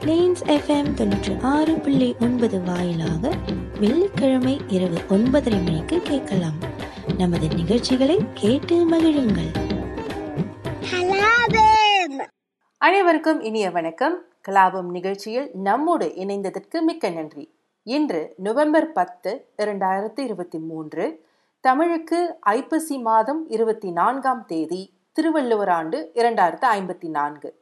Planes FM தொண்ணூற்றி ஆறு புள்ளி ஒன்பது வாயிலாக வெள்ளிக்கிழமை இரவு ஒன்பதரை மணிக்கு கேட்கலாம். நமது நிகழ்ச்சிகளை கேட்டு மகிழுங்கள். அனைவருக்கும் இனிய வணக்கம். கலாபம் நிகழ்ச்சியில் நம்மோடு இணைந்ததற்கு மிக்க நன்றி. இன்று நவம்பர் பத்து இரண்டாயிரத்தி இருபத்தி மூன்று தமிழுக்கு ஐப்பசி மாதம் இருபத்தி நான்காம் தேதி திருவள்ளுவர் ஆண்டு இரண்டாயிரத்து ஐம்பத்தி நான்கு.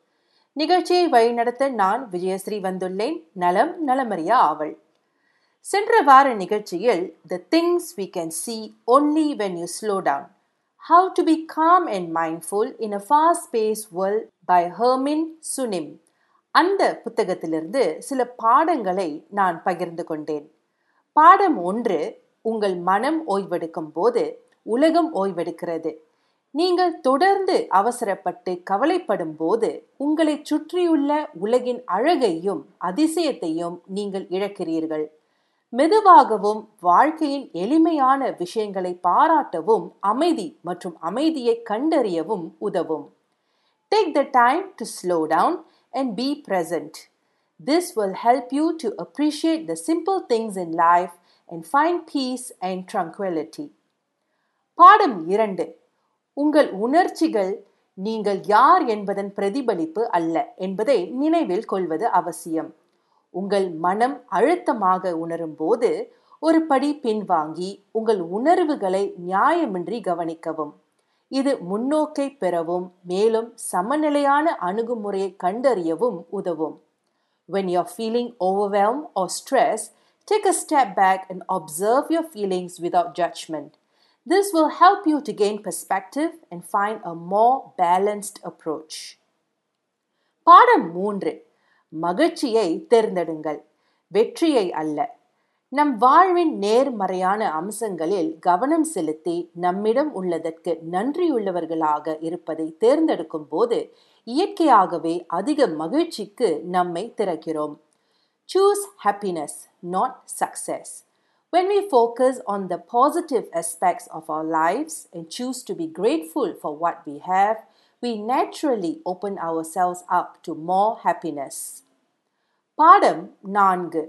நிகழ்ச்சியை வழிநடத்த நான் விஜயஸ்ரீ வந்துள்ளேன். நலம் நலமறிய ஆவல். சென்ற வார நிகழ்ச்சியில் the things we can see only when you slow down how to be calm and mindful in a fast pace world by Haemin Sunim அந்த புத்தகத்திலிருந்து சில பாடங்களை நான் பகிர்ந்து கொண்டேன். பாடம் ஒன்று உங்கள் மனம் ஓய்வெடுக்கும் போது உலகம் ஓய்வெடுக்கிறது. நீங்கள் தொடர்ந்து அவசரப்பட்டு கவலைப்படும் போது உங்களை சுற்றியுள்ள உலகின் அழகையும் அதிசயத்தையும் நீங்கள் இழக்கிறீர்கள். மெதுவாகவும் வாழ்க்கையின் எளிமையான விஷயங்களை பாராட்டவும் அமைதி மற்றும் அமைதியை கண்டறியவும் உதவும். Take the time to slow down and be present this will help you to appreciate the simple things in life and find peace and tranquillity பாடம் இரண்டு. உங்கள் உணர்ச்சிகள் நீங்கள் யார் என்பதன் பிரதிபலிப்பு அல்ல என்பதை நினைவில் கொள்வது அவசியம். உங்கள் மனம் அழுத்தமாக உணரும் போது ஒரு படி பின்வாங்கி உங்கள் உணர்வுகளை நியாயமின்றி கவனிக்கவும். இது முன்னோக்கை பெறவும் மேலும் சமநிலையான அணுகுமுறையை கண்டறியவும் உதவும். When you're feeling overwhelmed or stressed, take a step back and observe your feelings without judgment. This will help you to gain perspective and find a more balanced approach. பாடம் மூன்று. மகிழ்ச்சியை தேர்ந்தெடுங்கள். வெற்றியை அல்ல. நம் வாழ்வின் நேர்மறையான அம்சங்களில் கவனம் செலுத்தி நம்மிடம் உள்ளதற்கு நன்றியுள்ளவர்களாக இருப்பதை தேர்ந்தெடுக்கும் போது இயற்கையாகவே அதிக மகிழ்ச்சிக்கு நம்மை திறக்கிறோம். Choose happiness not success When we focus on the positive aspects of our lives and choose to be grateful for what we have, we naturally open ourselves up to more happiness. பாடம் நான்கு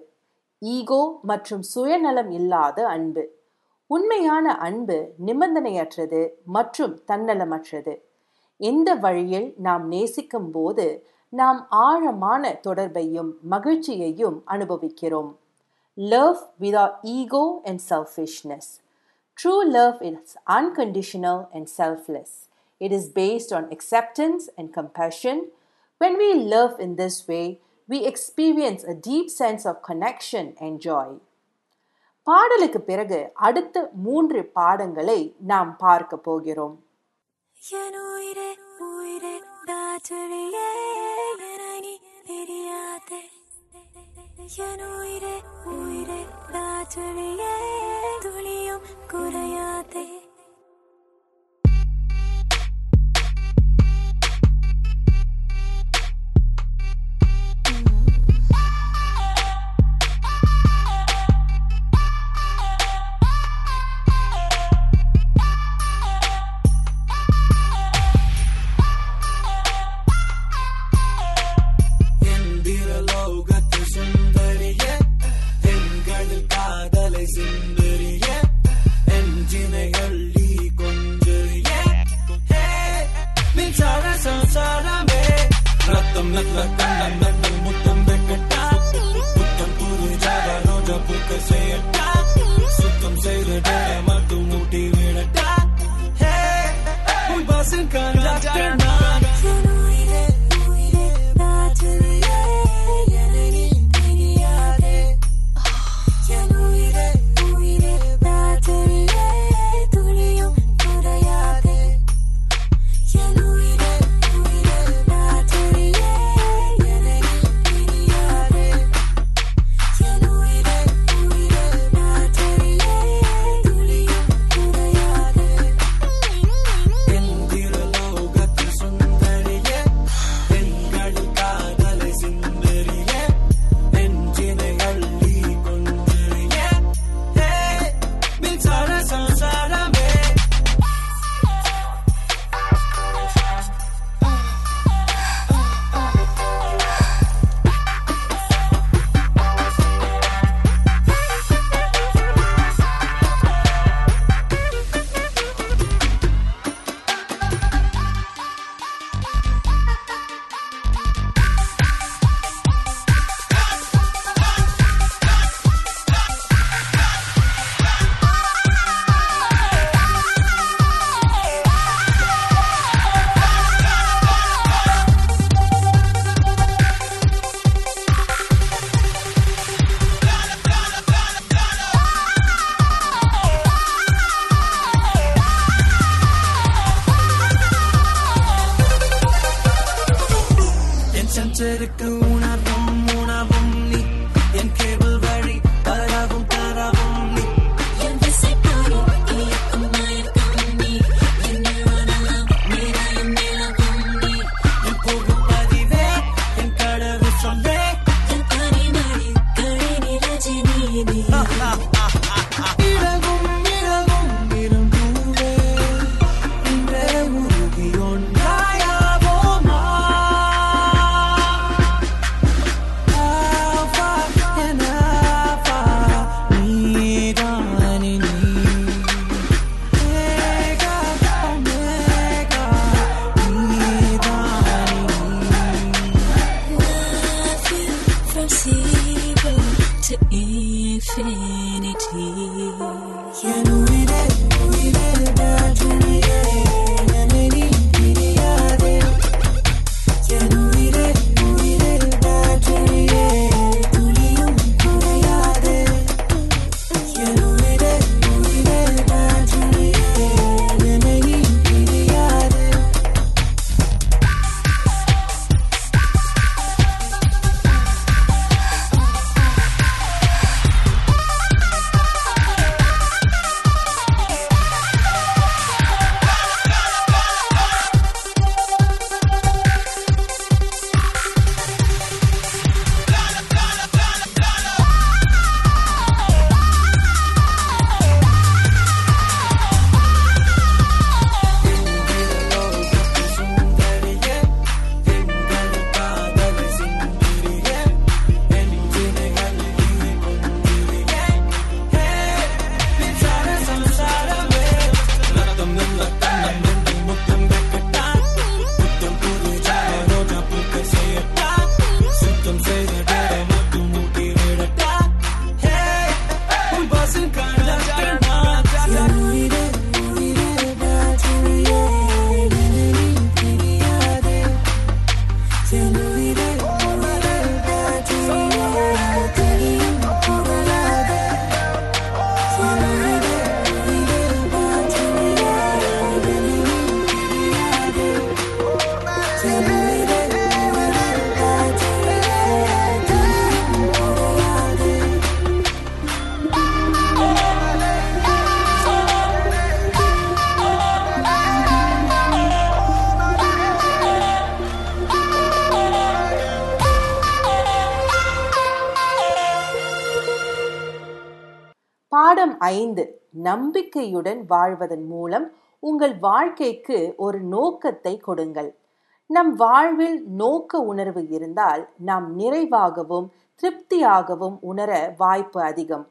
ego மற்றும் சுயநலம் இல்லாத அன்பு உண்மையான அன்பு நிபந்தனையற்றது மற்றும் தன்னலமற்றது எந்த வழியில் நாம் நேசிக்கும் போது நாம் ஆழமான தொடர்பையும் மகிழ்ச்சியையும் அனுபவிக்கிறோம் love without ego and selfishness. True love is unconditional and selfless. It is based on acceptance and compassion. When we love in this way, we experience a deep sense of connection and joy. பாடலுக்கு பிறகு அடுத்த மூன்று பாடங்களை நாம் பார்க்க போகிறோம் என் உயிரே உயிரே பேட்டரியே ഞാൻ ഉയരെ ഉയരെ രാജുലിയെ തുളിയും കുറയാതെ ஐந்து நம்பிக்கையுடன் வாழ்வதன் மூலம் உங்கள் வாழ்க்கைக்கு ஒரு நோக்கத்தை கொடுங்கள். நம் வாழ்வில் நோக்க உணர்வு இருந்தால் நாம் நிறைவாகவும் திருப்தியாகவும் உணர வாய்ப்பு அதிகம்.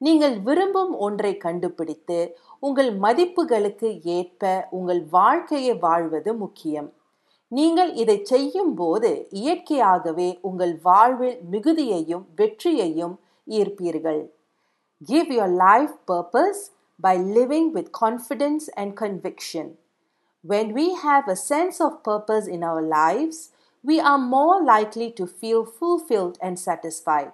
நீங்கள் விரும்பும் ஒன்றை கண்டுபிடித்து உங்கள் மதிப்புகளுக்கு ஏற்ப உங்கள் வாழ்க்கையை வாழ்வது முக்கியம். நீங்கள் இதை செய்யும் போது இயற்கையாகவே உங்கள் வாழ்வில் மிகுதியையும் வெற்றியையும் ஈர்ப்பீர்கள். Give your life purpose by living with confidence and conviction. When we have a sense of purpose in our lives, we are more likely to feel fulfilled and satisfied.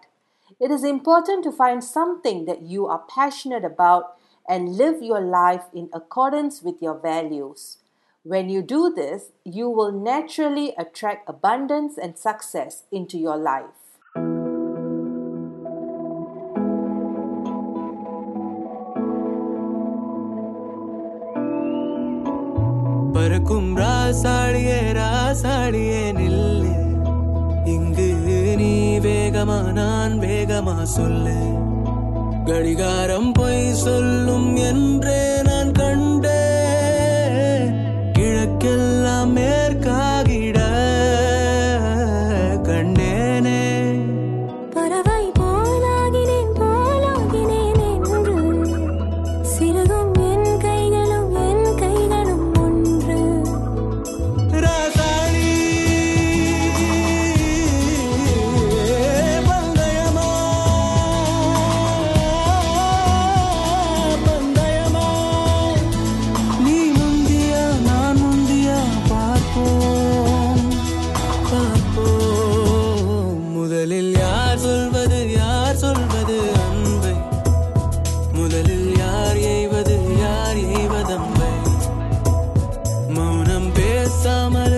It is important to find something that you are passionate about and live your life in accordance with your values. When you do this, you will naturally attract abundance and success into your life. இருக்கும் ராசாடியே ராசாடியே நில்லு. இங்கு நீ வேகமா நான் வேகமா சொல்லு. கடிகாரம் பொய் சொல்லும் என்றே summer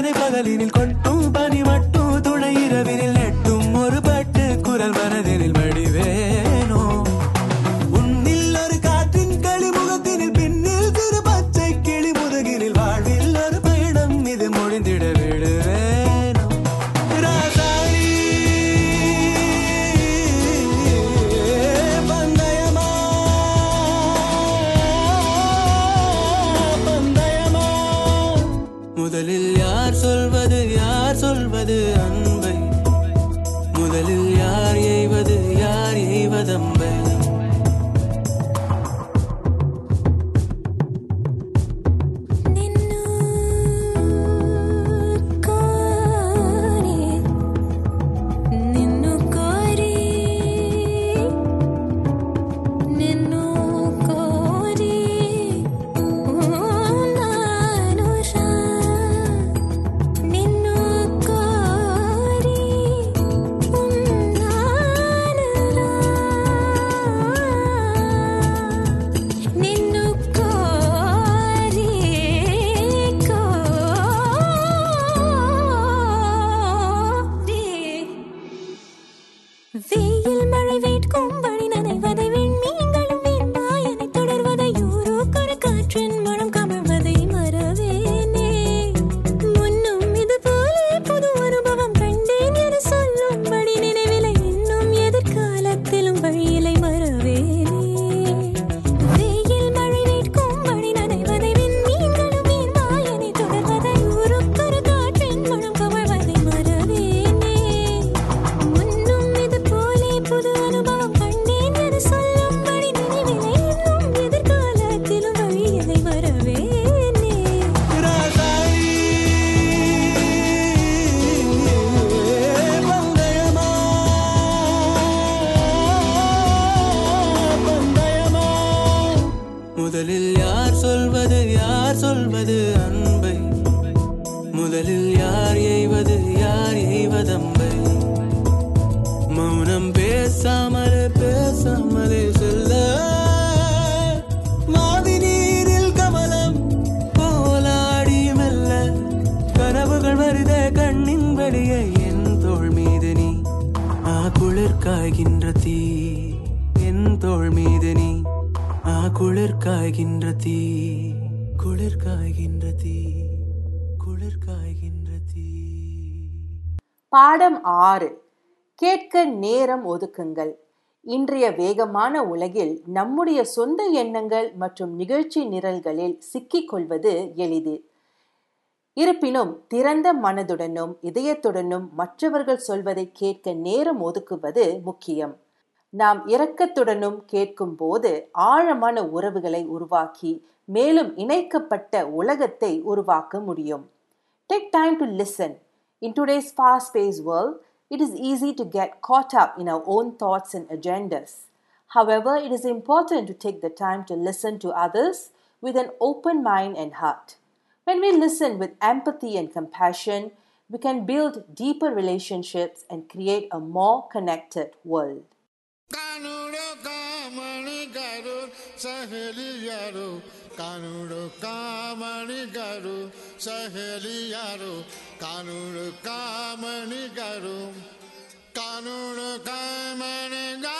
முட்டும் பகலினில் கொட்டும் பனி மட்டும் துணை இரவினில் பேசாமலே செல்ல. மாவி நீரில் கமலம் போலாடி மெல்ல. கனவுகள் வருதே கண்ணின் வெளியே என் தோள் மீது நீ. ஆ குளிர் தீ என் தோள் மீது நீ. ஆ குளிர் தீ குளிர் தீ குளிர் தீ. பாடம் ஆறு. கேட்க நேரம் ஒதுக்குங்கள். இன்றைய வேகமான உலகில் நம்முடைய சொந்த எண்ணங்கள் மற்றும் நிகழ்ச்சி நிரல்களில் சிக்கிக் கொள்வது எளிது. இருப்பினும் திறந்த மனதுடனும் இதயத்துடனும் மற்றவர்கள் சொல்வதை கேட்க நேரம் ஒதுக்குவது முக்கியம். நாம் இரக்கத்துடனும் கேட்கும் போது ஆழமான உறவுகளை உருவாக்கி மேலும் இணைக்கப்பட்ட உலகத்தை உருவாக்க முடியும். Take time to listen in today's fast pace world it is easy to get caught up in our own thoughts and agendas. However, it is important to take the time to listen to others with an open mind and heart. When we listen with empathy and compassion, we can build deeper relationships and create a more connected world. कानून कामन करू कानून कामन गा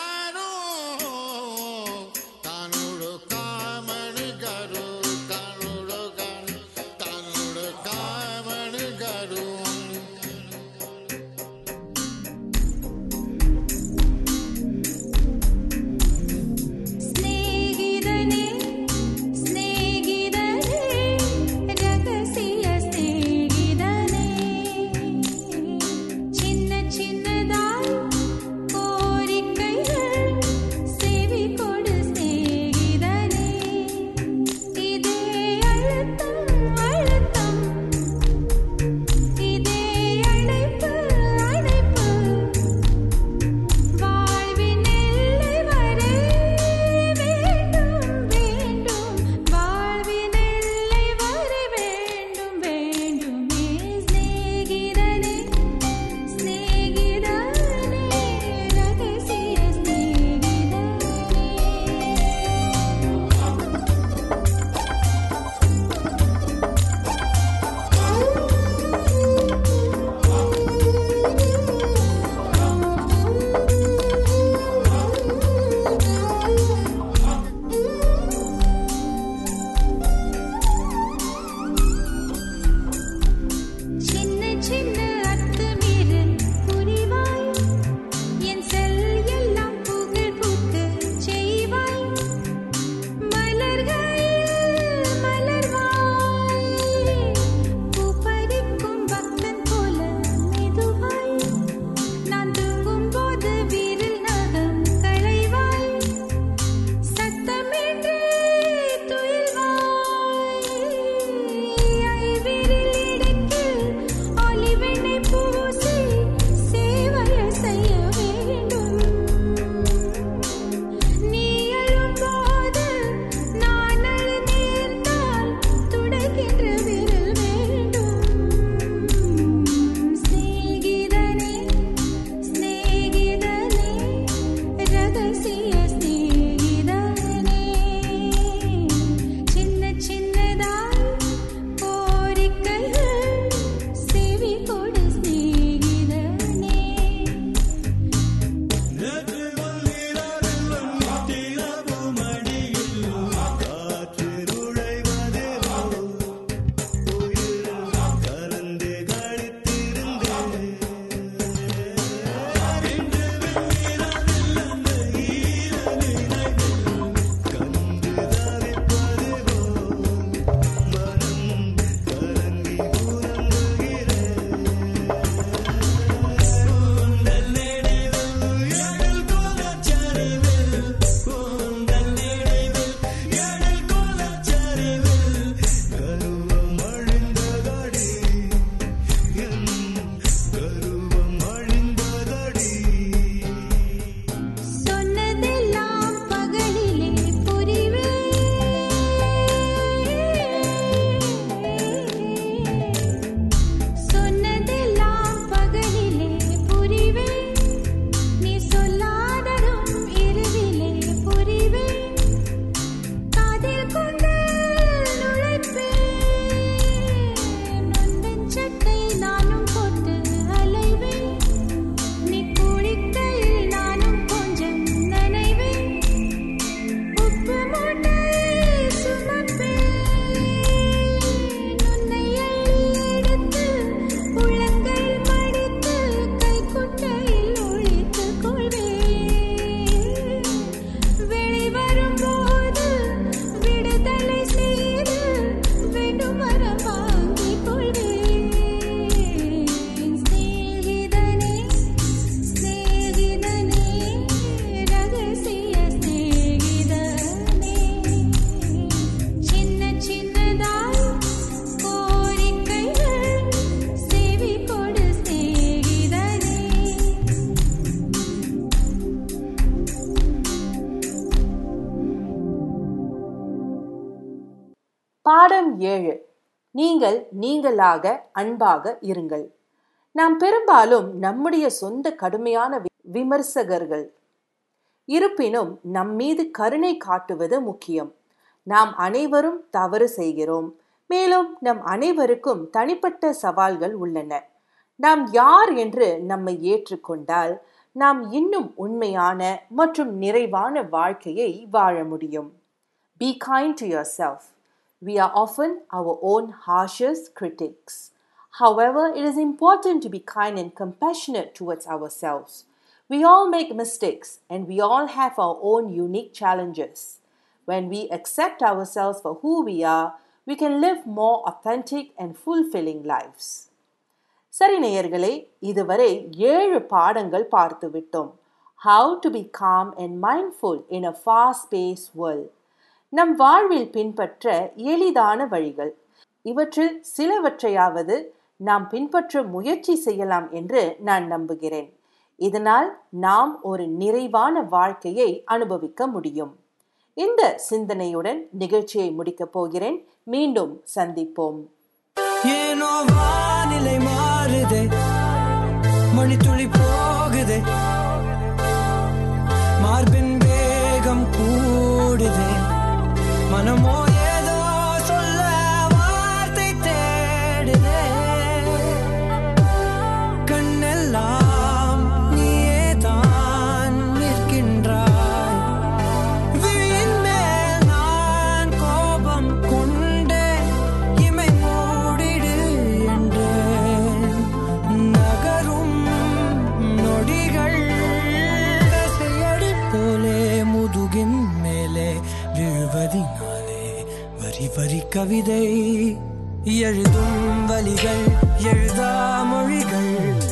நீங்கள் நீங்களாக அன்பாக இருங்கள். நாம் பெரும்பாலும் நம்முடைய சொந்த கடுமையான வி- விமர்சகர்கள். இருப்பினும் நம் மீது கருணை காட்டுவது முக்கியம். நாம் அனைவரும் தவறு செய்கிறோம். மேலும் நம் அனைவருக்கும் தனிப்பட்ட சவால்கள் உள்ளன. நாம் யார் என்று நம்மை ஏற்றுக்கொண்டால் நாம் இன்னும் உண்மையான மற்றும் நிறைவான வாழ்க்கையை வாழ முடியும். Be kind to yourself We are often our own harshest critics. However, it is important to be kind and compassionate towards ourselves. We all make mistakes and we all have our own unique challenges. When we accept ourselves for who we are, we can live more authentic and fulfilling lives. சரி நேயர்களே இதுவரை ஏழு பாடங்கள் பார்த்து விட்டோம் how to become and mindful in a fast pace world நம் வாழ்வில் பின்பற்ற எளிதான வழிகள். இவற்றில் சிலவற்றையாவது நாம் பின்பற்ற முயற்சி செய்யலாம் என்று நான் நம்புகிறேன். இதனால் நாம் ஒரு நிறைவான வாழ்க்கையை அனுபவிக்க முடியும். இந்த சிந்தனையுடன் நிகழ்ச்சியை முடிக்கப் போகிறேன். மீண்டும் சந்திப்போம். ஏனோ வானிலை மாறுதே மணித்துளி போகுதே. on a more கவிதை எழுதும் வழிகள் எழுதா மொழிகள்.